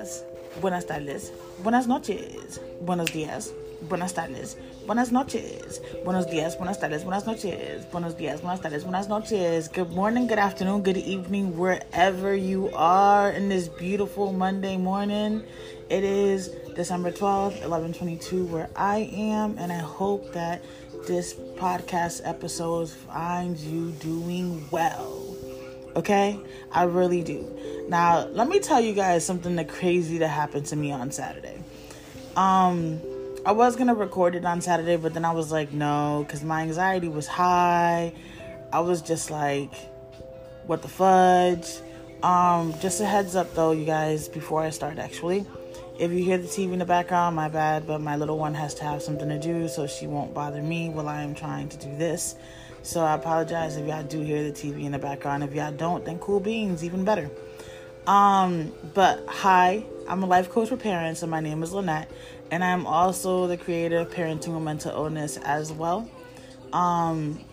días, buenas tardes, buenas noches, buenos días, buenas tardes, buenas noches, buenos días, buenas tardes, buenas noches, buenos días, buenas tardes, buenas noches. Good morning, good afternoon, good evening, wherever you are in this beautiful Monday morning. It is December 12th, 1122, where I am, and I hope that this podcast episode finds you doing well. Okay? I really do. Now, let me tell you guys something that crazy that happened to me on Saturday. Um, I was gonna record it on Saturday, but then I was like, no, because my anxiety was high. I was just like, what the fudge? Um, just a heads up though, you guys, before I start actually. If you hear the TV in the background, my bad, but my little one has to have something to do, so she won't bother me while I am trying to do this. So I apologize if y'all do hear the TV in the background. If y'all don't, then cool beans, even better. Um, but hi, I'm a life coach for parents, and my name is Lynette, and I'm also the creator of Parenting with Mental Illness as well. Um,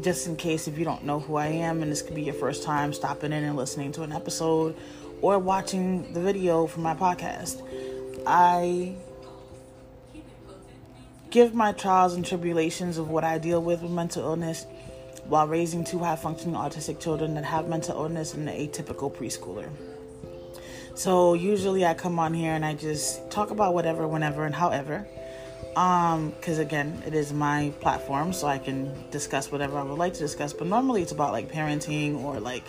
just in case if you don't know who I am, and this could be your first time stopping in and listening to an episode or watching the video from my podcast, I give my trials and tribulations of what I deal with with mental illness while raising two high functioning autistic children that have mental illness and an atypical preschooler. So usually I come on here and I just talk about whatever, whenever, and however. Um, because again, it is my platform, so I can discuss whatever I would like to discuss. But normally it's about like parenting or like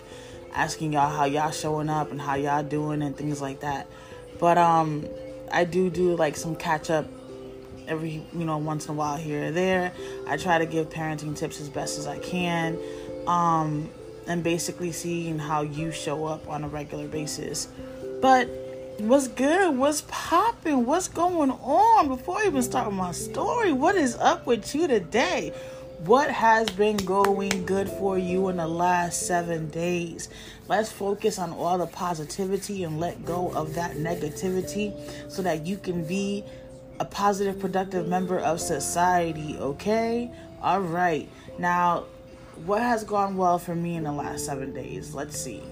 asking y'all how y'all showing up and how y'all doing and things like that. But um, I do do like some catch up every you know once in a while here or there. I try to give parenting tips as best as I can, um, and basically seeing how you show up on a regular basis. But what's good? What's popping? What's going on? Before I even start my story, what is up with you today? What has been going good for you in the last seven days? Let's focus on all the positivity and let go of that negativity so that you can be a positive, productive member of society, okay? All right. Now, what has gone well for me in the last seven days? Let's see.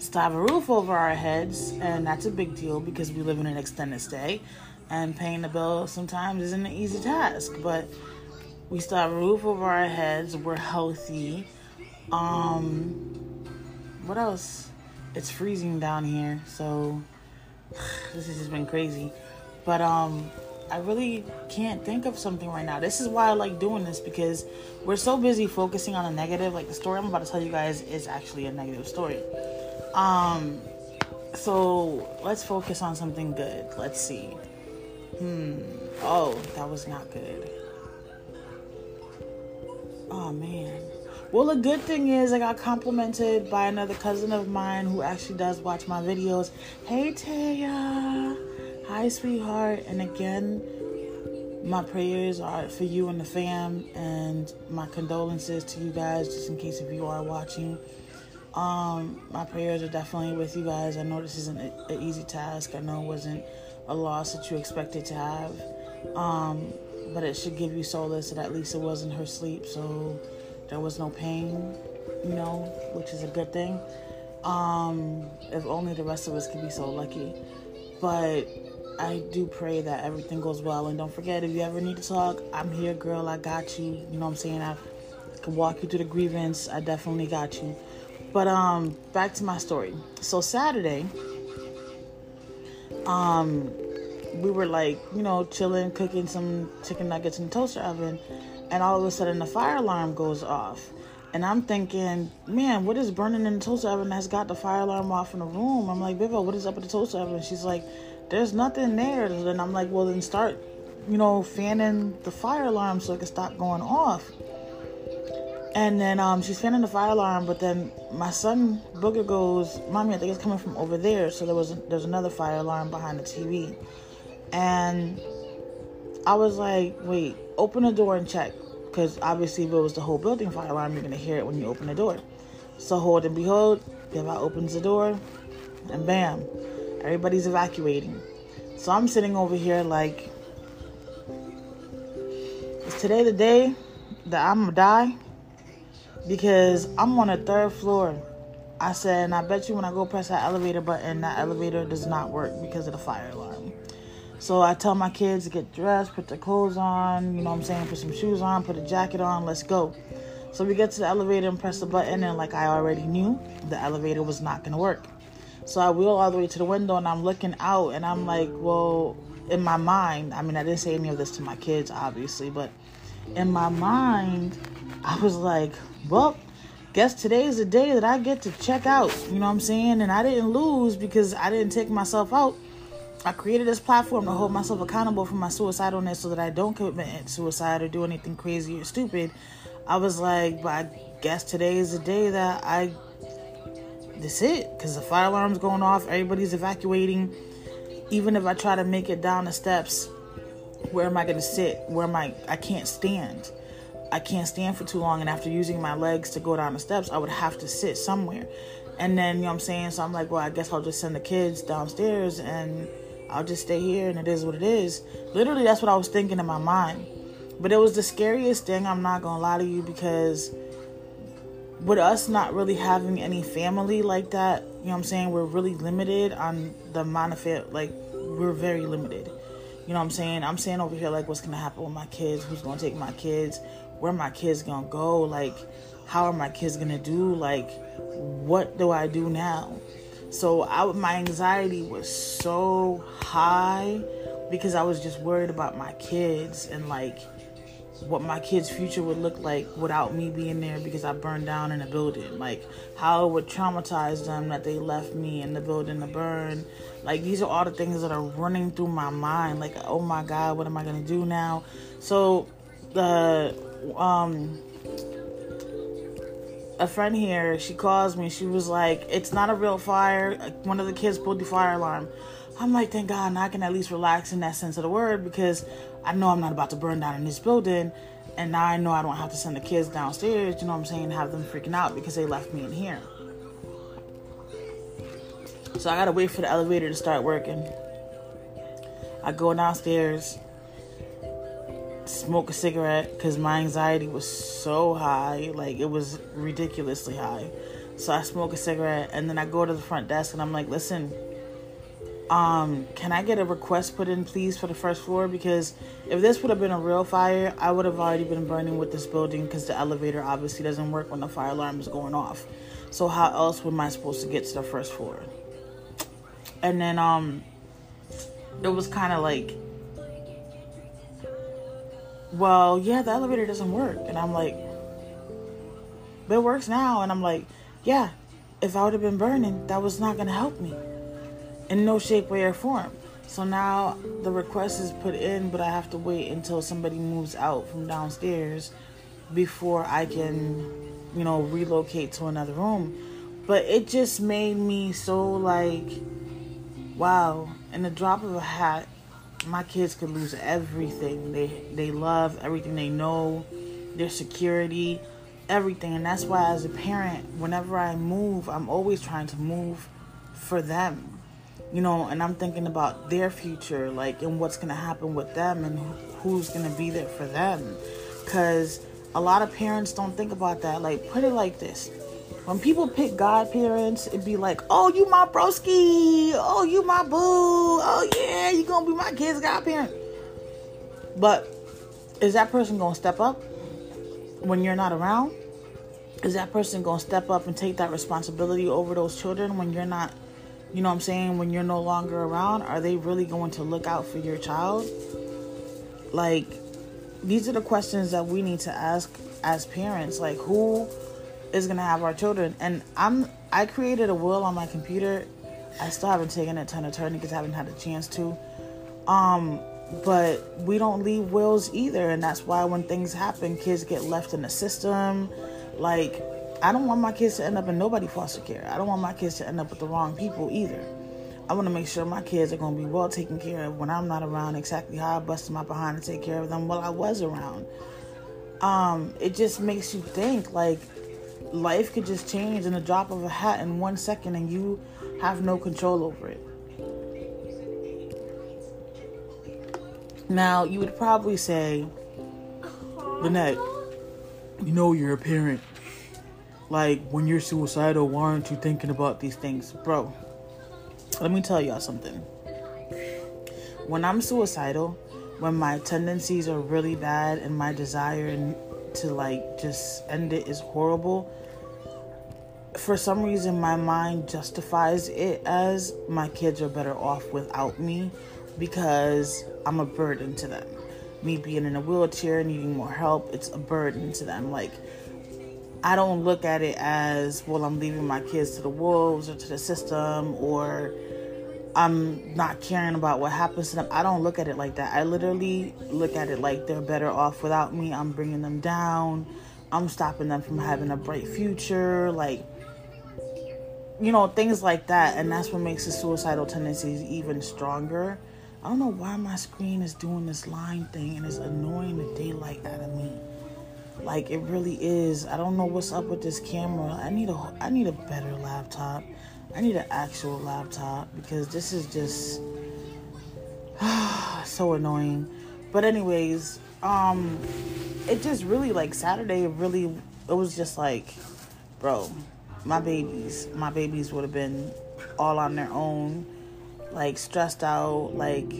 Still have a roof over our heads, and that's a big deal because we live in an extended stay, and paying the bill sometimes isn't an easy task. But we still have a roof over our heads. We're healthy. Um, what else? It's freezing down here, so this has just been crazy. But um I really can't think of something right now. This is why I like doing this because we're so busy focusing on a negative. Like the story I'm about to tell you guys is actually a negative story. Um so let's focus on something good. Let's see. Hmm. Oh, that was not good. Oh man. Well, the good thing is I got complimented by another cousin of mine who actually does watch my videos. Hey, Taya. Hi, sweetheart. And again, my prayers are for you and the fam, and my condolences to you guys, just in case if you are watching. Um, my prayers are definitely with you guys. I know this isn't an easy task. I know it wasn't a loss that you expected to have. Um, but it should give you solace that at least it wasn't her sleep. So there was no pain, you know, which is a good thing. Um, if only the rest of us could be so lucky. But I do pray that everything goes well. And don't forget, if you ever need to talk, I'm here, girl. I got you. You know what I'm saying? I can walk you through the grievance. I definitely got you. But um, back to my story. So Saturday, um, we were like, you know, chilling, cooking some chicken nuggets in the toaster oven and all of a sudden the fire alarm goes off. And I'm thinking, man, what is burning in the toaster oven that's got the fire alarm off in the room? I'm like, Vivo, what is up with the toaster oven? she's like, there's nothing there. And I'm like, well, then start, you know, fanning the fire alarm so it can stop going off. And then um, she's fanning the fire alarm, but then my son Booger goes, "Mommy, I think it's coming from over there." So there was there's another fire alarm behind the TV, and I was like, "Wait, open the door and check." Because obviously if it was the whole building fire alarm, you're gonna hear it when you open the door. So hold and behold, Biva opens the door, and bam, everybody's evacuating. So I'm sitting over here like, is today the day that I'm gonna die? Because I'm on the third floor. I said, and I bet you when I go press that elevator button, that elevator does not work because of the fire alarm. So I tell my kids to get dressed, put their clothes on, you know what I'm saying, put some shoes on, put a jacket on, let's go. So we get to the elevator and press the button, and like I already knew, the elevator was not gonna work. So I wheel all the way to the window and I'm looking out and I'm like, well, in my mind, I mean, I didn't say any of this to my kids, obviously, but in my mind, I was like, well, guess today's the day that I get to check out. You know what I'm saying? And I didn't lose because I didn't take myself out. I created this platform to hold myself accountable for my suicidalness so that I don't commit suicide or do anything crazy or stupid. I was like, but I guess today is the day that I that's it because the fire alarm's going off everybody's evacuating. Even if i try to make it down the steps where am i going to sit? Where am i i can't stand. I can't stand for too long and after using my legs to go down the steps i would have to sit somewhere. And then you know what i'm saying? So i'm like well i guess i'll just send the kids downstairs and i'll just stay here and it is what it is literally that's what i was thinking in my mind but it was the scariest thing i'm not gonna lie to you because with us not really having any family like that, you know what I'm saying? We're really limited on the amount of it. Like, we're very limited. You know what I'm saying? I'm saying over here, like, what's to happen with my kids? Who's to take my kids? Where my kids to go? Like, how are my kids to do? Like, what do I do now? So, I, my anxiety was so high because I was just worried about my kids and, like, what my kids' future would look like without me being there because I burned down in a building. Like how it would traumatize them that they left me in the building to burn. Like these are all the things that are running through my mind. Like, oh my God, what am I gonna do now? So the um a friend here, she calls me, she was like, It's not a real fire. One of the kids pulled the fire alarm. I'm like, thank God, I can at least relax in that sense of the word because I know I'm not about to burn down in this building. And now I know I don't have to send the kids downstairs, you know what I'm saying, have them freaking out because they left me in here. So I gotta wait for the elevator to start working. I go downstairs, smoke a cigarette because my anxiety was so high, like it was ridiculously high. So I smoke a cigarette and then I go to the front desk and I'm like, listen, um, can I get a request put in, please, for the first floor? Because if this would have been a real fire, I would have already been burning with this building because the elevator obviously doesn't work when the fire alarm is going off. So how else am I supposed to get to the first floor? And then um, it was kind of like, well, yeah, the elevator doesn't work, and I'm like, but it works now, and I'm like, yeah, if I would have been burning, that was not gonna help me in no shape, way, or form. So now the request is put in, but I have to wait until somebody moves out from downstairs before I can, you know, relocate to another room. But it just made me so like, wow, in the drop of a hat, my kids could lose everything. They they love everything they know, their security, everything. And that's why as a parent, whenever I move, I'm always trying to move for them you know, and I'm thinking about their future, like, and what's going to happen with them and who's going to be there for them. Because a lot of parents don't think about that. Like, put it like this when people pick godparents, it'd be like, oh, you my broski. Oh, you my boo. Oh, yeah, you going to be my kid's godparent. But is that person going to step up when you're not around? Is that person going to step up and take that responsibility over those children when you're not you know what I'm saying, when you're no longer around, are they really going to look out for your child? Like, these are the questions that we need to ask as parents. Like, who is to have our children? And I'm, I created a will on my computer. I still haven't taken it to an attorney because I haven't had a chance to. Um, but we don't leave wills either. And that's why when things happen, kids get left in the system. Like, I don't want my kids to end up in nobody foster care. I don't want my kids to end up with the wrong people either. I want to make sure my kids are going to be well taken care of when I'm not around, exactly how I busted my behind to take care of them while I was around. Um, it just makes you think like life could just change in the drop of a hat in one second and you have no control over it. Now, you would probably say, Lynette, you know you're a parent like when you're suicidal, why aren't you thinking about these things, bro? Let me tell y'all something. When I'm suicidal, when my tendencies are really bad and my desire to like just end it is horrible, for some reason my mind justifies it as my kids are better off without me because I'm a burden to them. Me being in a wheelchair, needing more help, it's a burden to them. Like, I don't look at it as, well, I'm leaving my kids to the wolves or to the system or I'm not caring about what happens to them. I don't look at it like that. I literally look at it like they're better off without me. I'm bringing them down. I'm stopping them from having a bright future. Like, you know, things like that. And that's what makes the suicidal tendencies even stronger. I don't know why my screen is doing this line thing and it's annoying the daylight out of me. Like it really is. I don't know what's up with this camera. I need a I need a better laptop. I need an actual laptop because this is just so annoying. But anyways, um it just really like Saturday really it was just like bro, my babies, my babies would have been all on their own, like stressed out, like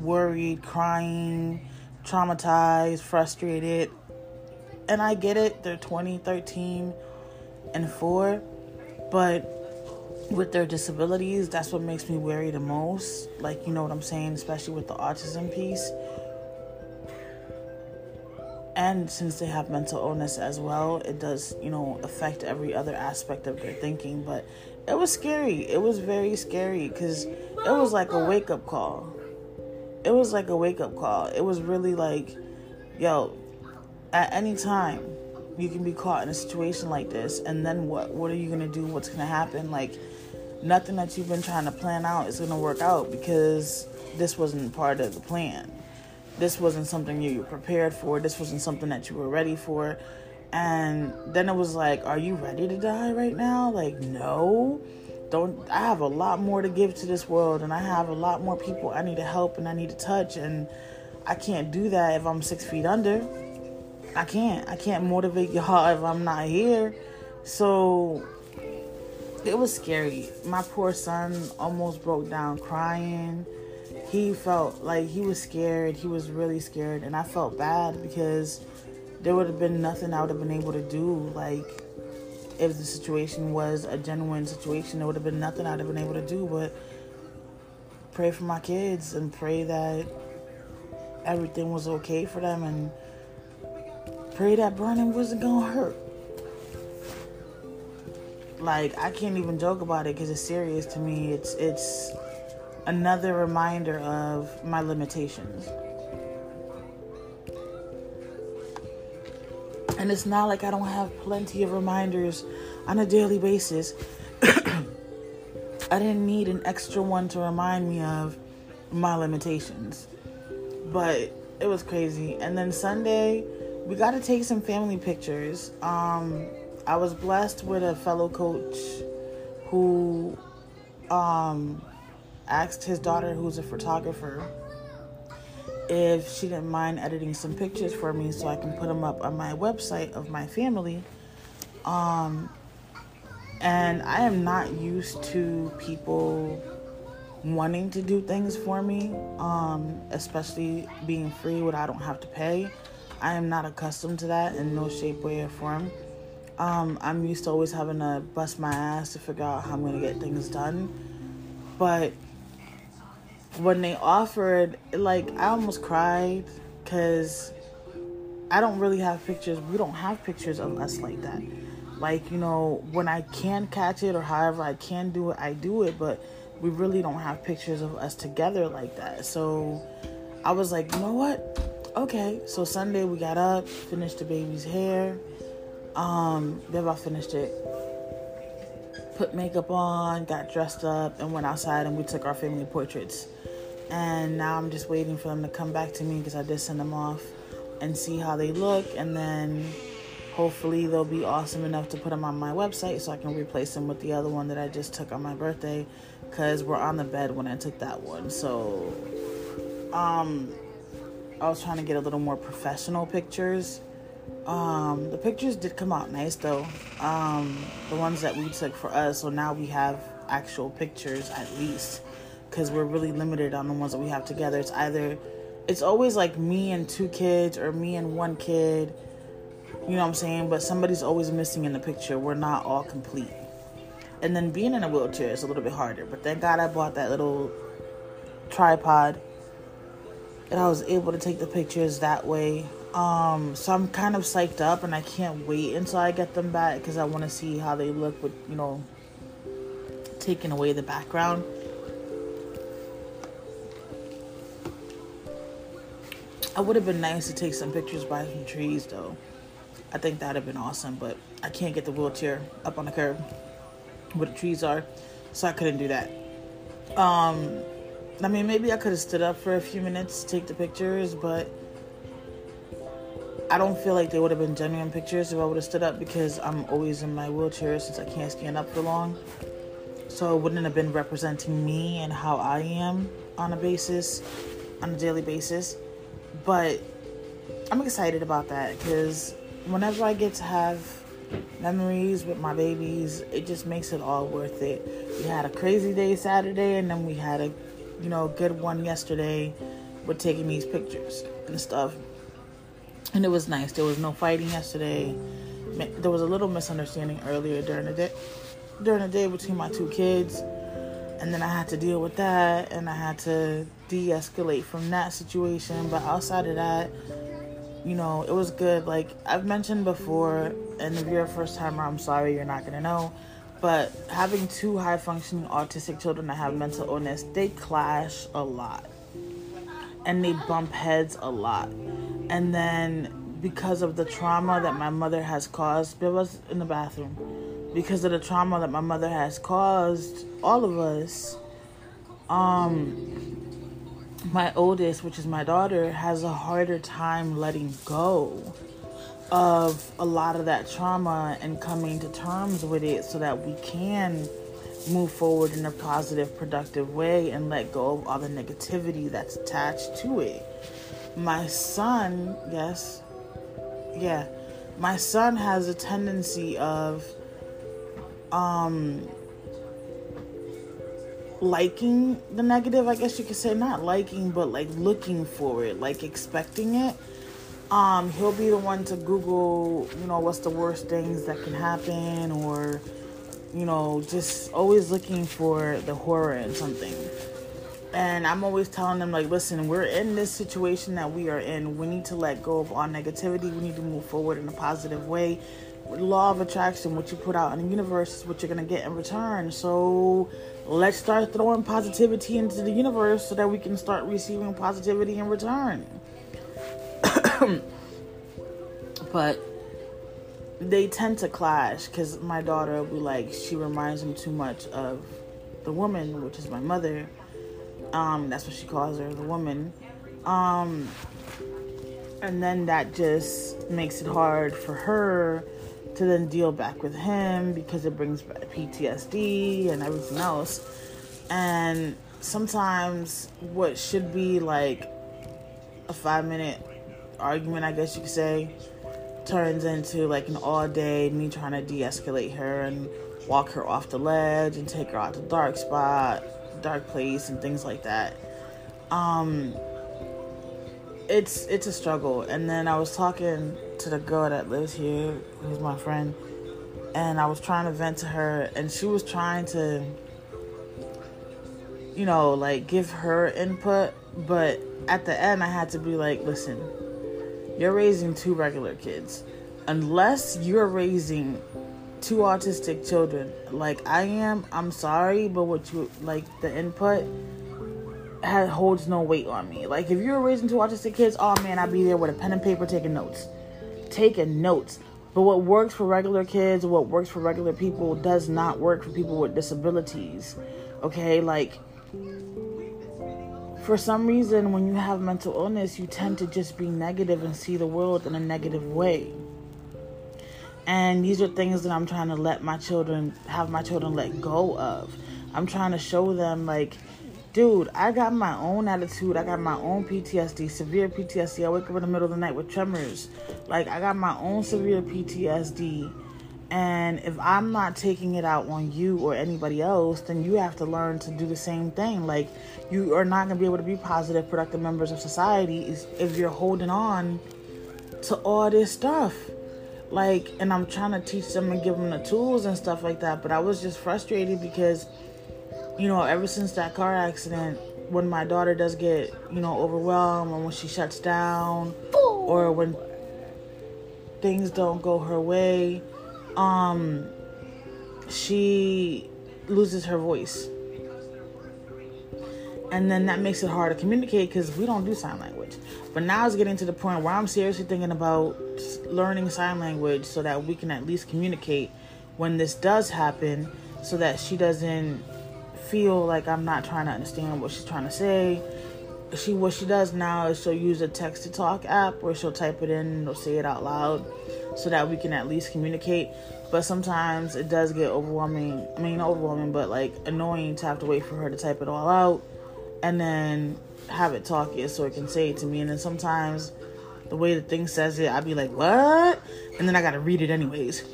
worried, crying, traumatized, frustrated. And I get it, they're 20, 13, and 4, but with their disabilities, that's what makes me worry the most. Like, you know what I'm saying, especially with the autism piece. And since they have mental illness as well it does you know affect every other aspect of their thinking. But it was scary. It was very scary because it was like a wake-up call. It was like a wake-up call. It was really like yo at any time you can be caught in a situation like this. And then what? What are you gonna do? What's gonna happen? Like nothing that you've been trying to plan out is gonna work out because this wasn't part of the plan this wasn't something you were prepared for. This wasn't something that you were ready for. And then it was like, are you ready to die right now? Like, no. Don't I have a lot more to give to this world and I have a lot more people I need to help and I need to touch and I can't do that if I'm six feet under. I can't. I can't motivate y'all if I'm not here. So it was scary. My poor son almost broke down crying he felt like he was scared. He was really scared, and I felt bad because there would have been nothing I would have been able to do. Like, if the situation was a genuine situation, there would have been nothing I'd have been able to do but pray for my kids and pray that everything was okay for them and pray that burning wasn't gonna hurt. Like I can't even joke about it because it's serious to me. It's it's another reminder of my limitations. And it's not like I don't have plenty of reminders on a daily basis. I didn't need an extra one to remind me of my limitations. But it was crazy. And then Sunday, we got to take some family pictures. Um, I was blessed with a fellow coach who um, asked his daughter, who's a photographer, if she didn't mind editing some pictures for me so I can put them up on my website of my family. Um, and I am not used to people wanting to do things for me, um, especially being free where I don't have to pay. I am not accustomed to that in no shape, way, or form. Um, I'm used to always having to bust my ass to figure out how I'm to get things done. But when they offered, like, I almost cried because I don't really have pictures. We don't have pictures of us like that. Like, you know, when I can catch it or however I can do it, I do it, but we really don't have pictures of us together like that. So I was like, you know what? Okay. So Sunday we got up, finished the baby's hair. Um, Viv, I finished it. Put makeup on, got dressed up, and went outside and we took our family portraits. And now I'm just waiting for them to come back to me because I did send them off and see how they look and then hopefully they'll be awesome enough to put them on my website so I can replace them with the other one that I just took on my birthday because we're on the bed when I took that one. So um I was trying to get a little more professional pictures Um, the pictures did come out nice though. Um, the ones that we took for us. So now we have actual pictures at least, because we're really limited on the ones that we have together. It's either, it's always like me and two kids or me and one kid. You know what I'm saying? But somebody's always missing in the picture. We're not all complete. And then being in a wheelchair is a little bit harder. But thank God I bought that little tripod and I was able to take the pictures that way. Um, so I'm kind of psyched up and I can't wait until I get them back because I want to see how they look with, you know, taking away the background. I would have been nice to take some pictures by some trees though. I think that'd have been awesome, but I can't get the wheelchair up on the curb where the trees are, so I couldn't do that. Um, I mean, maybe I could have stood up for a few minutes to take the pictures, but I don't feel like they would have been genuine pictures if I would have stood up because I'm always in my wheelchair since I can't stand up for long. So it wouldn't have been representing me and how I am on a basis, on a daily basis. But I'm excited about that because whenever I get to have memories with my babies, it just makes it all worth it. We had a crazy day Saturday and then we had a you know, good one yesterday with taking these pictures and stuff. And it was nice. There was no fighting yesterday. There was a little misunderstanding earlier during the day, during the day between my two kids, and then I had to deal with that, and I had to de-escalate from that situation. But outside of that, you know, it was good. Like I've mentioned before, and if you're a first timer, I'm sorry, you're not gonna know. But having two high functioning autistic children that have mental illness, they clash a lot. And they bump heads a lot. And then because of the trauma that my mother has caused, Bill was in the bathroom. Because of the trauma that my mother has caused all of us, um my oldest, which is my daughter, has a harder time letting go of a lot of that trauma and coming to terms with it so that we can move forward in a positive, productive way and let go of all the negativity that's attached to it. My son, yes, yeah, my son has a tendency of um liking the negative, I guess you could say, not liking, but like looking for it, like expecting it um, he'll be the one to Google, you know, what's the worst things that can happen, or, you know, just always looking for the horror in something. And I'm always telling them, like, listen, we're in this situation that we are in. We need to let go of our negativity. We need to move forward in a positive way. Law of attraction, what you put out in the universe is what you're going to get in return. So let's start throwing positivity into the universe so that we can start receiving positivity in return. but they tend to clash because my daughter will be like she reminds me too much of the woman which is my mother um that's what she calls her the woman. Um and then that just makes it hard for her to then deal back with him because it brings PTSD and everything else. And sometimes what should be like a 5 minute argument, I guess you could say, turns into like an all day me trying to de escalate her and walk her off the ledge and take her out to dark spot, dark place, and things like that. Um, it's it's a struggle. And then I was talking to the girl that lives here, who's my friend, and I was trying to vent to her, and she was trying to, you know, like give her input, but at the end, I had to be like, listen you're raising two regular kids. Unless you're raising two autistic children like I am, I'm sorry, but what you like the input has, holds no weight on me. Like if you're raising two autistic kids, oh man, I'd be there with a pen and paper taking notes. Taking notes. But what works for regular kids, what works for regular people does not work for people with disabilities. Okay? Like for some reason, when you have mental illness, you tend to just be negative and see the world in a negative way. And these are things that I'm trying to let my children have my children let go of. I'm trying to show them, like, dude, I got my own attitude. I got my own PTSD, severe PTSD. I wake up in the middle of the night with tremors. Like, I got my own severe PTSD. And if I'm not taking it out on you or anybody else, then you have to learn to do the same thing. Like, you are not going to be able to be positive, productive members of society if you're holding on to all this stuff. Like, and I'm trying to teach them and give them the tools and stuff like that. But I was just frustrated because you know, ever since that car accident, when my daughter does get, you know, overwhelmed and when she shuts down or when things don't go her way, um she loses her voice. And then that makes it hard to communicate because we don't do sign language. But now it's getting to the point where I'm seriously thinking about learning sign language so that we can at least communicate when this does happen so that she doesn't feel like I'm not trying to understand what she's trying to say. She what she does now is she'll use a text to talk app where she'll type it in and say it out loud so that we can at least communicate. But sometimes it does get overwhelming. I mean, overwhelming, but like annoying to have to wait for her to type it all out and then have it talk it so it can say it to me. And then sometimes the way the thing says it, I'd be like, what? And then I gotta read it anyways.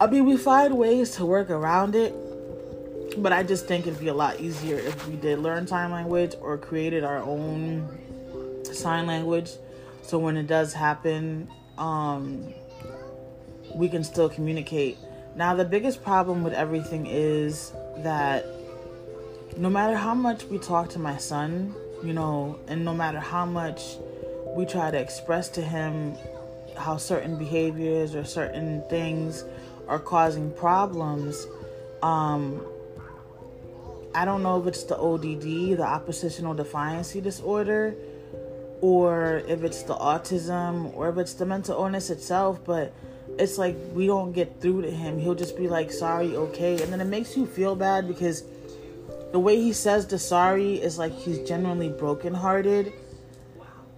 I mean, we find ways to work around it but I just think it'd be a lot easier if we did learn sign language or created our own sign language. So when it does happen, um, we can still communicate. Now, the biggest problem with everything is that no matter how much we talk to my son, you know, and no matter how much we try to express to him how certain behaviors or certain things are causing problems, um, I don't know if it's the ODD, the oppositional defiancy disorder, or if it's the autism, or if it's the mental illness itself, but it's like we don't get through to him. He'll just be like, sorry, okay. And then it makes you feel bad because the way he says the sorry is like he's genuinely brokenhearted.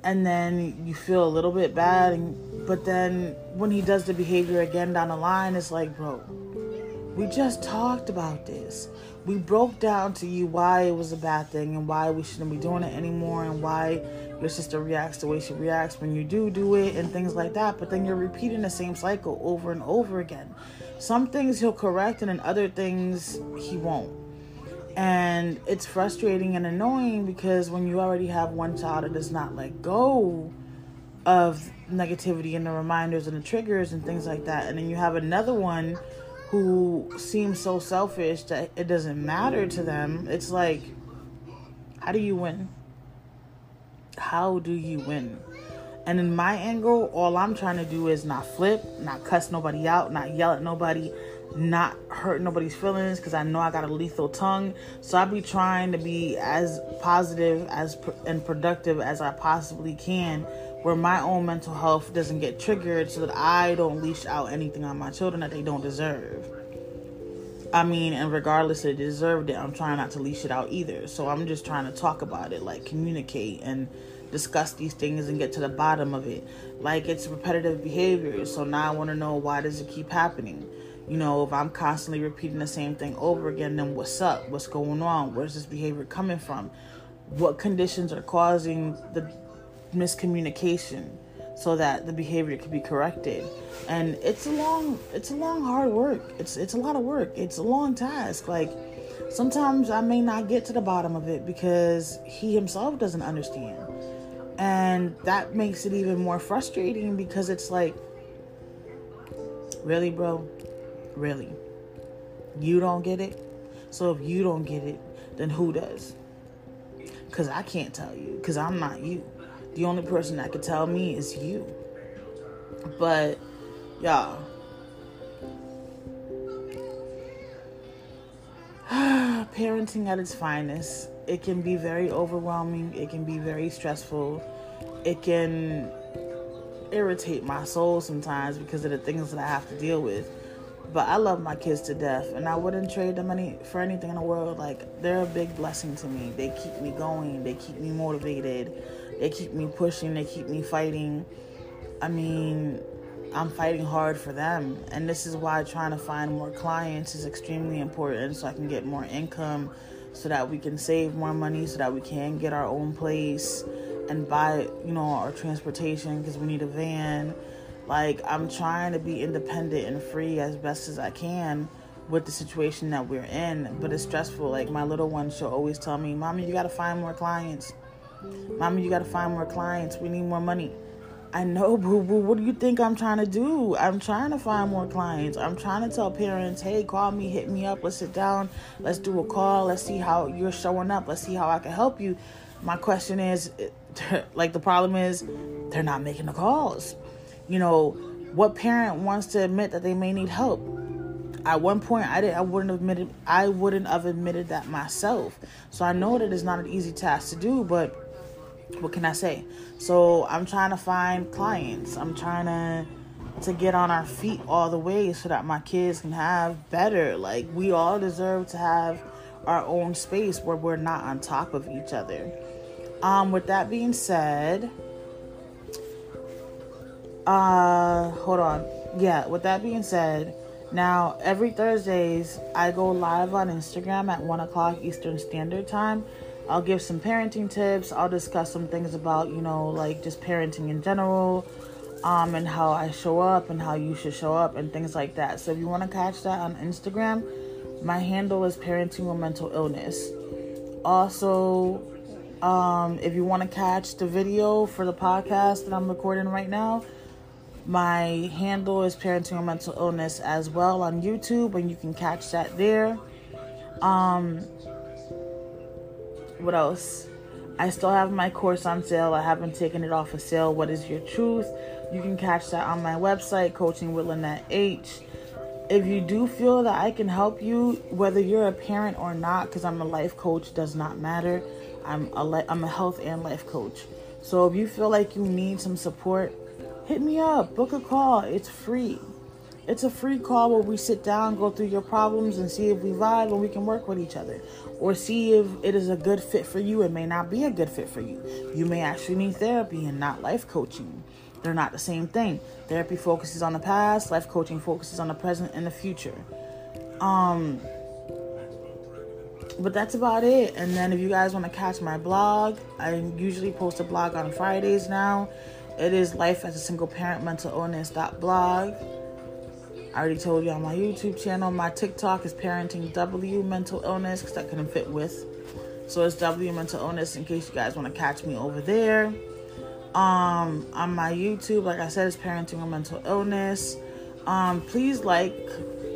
And then you feel a little bit bad. And, but then when he does the behavior again down the line, it's like, bro, we just talked about this we broke down to you why it was a bad thing and why we shouldn't be doing it anymore and why your sister reacts the way she reacts when you do do it and things like that. But then you're repeating the same cycle over and over again. Some things he'll correct and then other things he won't. And it's frustrating and annoying because when you already have one child that does not let go of negativity and the reminders and the triggers and things like that, and then you have another one who seems so selfish that it doesn't matter to them. It's like, how do you win? How do you win? And in my angle, all I'm trying to do is not flip, not cuss nobody out, not yell at nobody, not hurt nobody's feelings because I know I got a lethal tongue. So I be trying to be as positive as and productive as I possibly can where my own mental health doesn't get triggered so that I don't leash out anything on my children that they don't deserve. I mean, and regardless they deserved it, I'm trying not to leash it out either. So I'm just trying to talk about it, like communicate and discuss these things and get to the bottom of it. Like it's repetitive behavior. So now I want to know why does it keep happening? You know, if I'm constantly repeating the same thing over again, then what's up? What's going on? Where's this behavior coming from? What conditions are causing the miscommunication so that the behavior could be corrected and it's a long it's a long hard work it's it's a lot of work it's a long task like sometimes i may not get to the bottom of it because he himself doesn't understand and that makes it even more frustrating because it's like really bro really you don't get it so if you don't get it then who does because i can't tell you because i'm not you the only person that could tell me is you. But, y'all. Parenting at its finest. It can be very overwhelming. It can be very stressful. It can irritate my soul sometimes because of the things that I have to deal with. But I love my kids to death, and I wouldn't trade them any for anything in the world. Like they're a big blessing to me. They keep me going. They keep me motivated. They keep me pushing, they keep me fighting. I mean, I'm fighting hard for them. And this is why trying to find more clients is extremely important so I can get more income, so that we can save more money, so that we can get our own place and buy, you know, our transportation because we need a van. Like, I'm trying to be independent and free as best as I can with the situation that we're in, but it's stressful. Like, my little one, she'll always tell me, Mommy, you gotta find more clients. Mommy, you gotta find more clients. We need more money. I know, boo boo. What do you think I'm trying to do? I'm trying to find more clients. I'm trying to tell parents, hey, call me, hit me up, let's sit down, let's do a call, let's see how you're showing up, let's see how I can help you. My question is, like, the problem is, they're not making the calls. You know, what parent wants to admit that they may need help? At one point, I did. I wouldn't have admitted. I wouldn't have admitted that myself. So I know that it's not an easy task to do, but what can I say? So I'm trying to find clients. I'm trying to to get on our feet all the way so that my kids can have better. Like we all deserve to have our own space where we're not on top of each other. Um with that being said, uh hold on. Yeah, with that being said, now every Thursdays I go live on Instagram at one o'clock Eastern Standard Time I'll give some parenting tips. I'll discuss some things about, you know, like just parenting in general, um, and how I show up and how you should show up and things like that. So if you want to catch that on Instagram, my handle is parenting with mental illness. Also, um, if you want to catch the video for the podcast that I'm recording right now, my handle is parenting with mental illness as well on YouTube, and you can catch that there. Um, what else? I still have my course on sale. I haven't taken it off of sale. What is your truth? You can catch that on my website, Coaching with Lynette H. If you do feel that I can help you, whether you're a parent or not, because I'm a life coach, does not matter. I'm a I'm a health and life coach. So if you feel like you need some support, hit me up. Book a call. It's free. It's a free call where we sit down, go through your problems, and see if we vibe and we can work with each other. Or see if it is a good fit for you. It may not be a good fit for you. You may actually need therapy and not life coaching. They're not the same thing. Therapy focuses on the past, life coaching focuses on the present and the future. Um, but that's about it. And then if you guys want to catch my blog, I usually post a blog on Fridays now. It is life as a single parent mental illness blog. I already told you on my YouTube channel. My TikTok is parenting W mental illness because that couldn't fit with. So it's W mental illness in case you guys want to catch me over there. Um, on my YouTube, like I said, it's parenting with mental illness. Um, please like,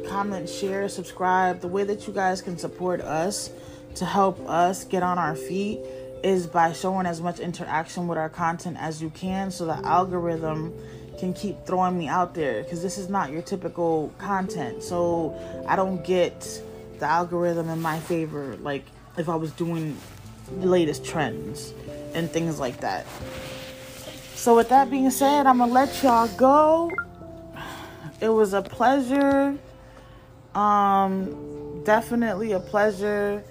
comment, share, subscribe. The way that you guys can support us to help us get on our feet is by showing as much interaction with our content as you can so the algorithm can keep throwing me out there because this is not your typical content. So I don't get the algorithm in my favor like if I was doing the latest trends and things like that. So with that being said, I'm gonna let y'all go. It was a pleasure. Um definitely a pleasure.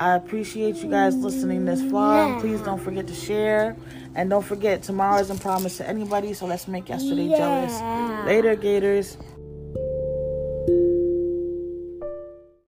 I appreciate you guys listening this far. Please don't forget to share. And don't forget, tomorrow isn't promised to anybody, so let's make yesterday yeah. jealous. Later, Gators.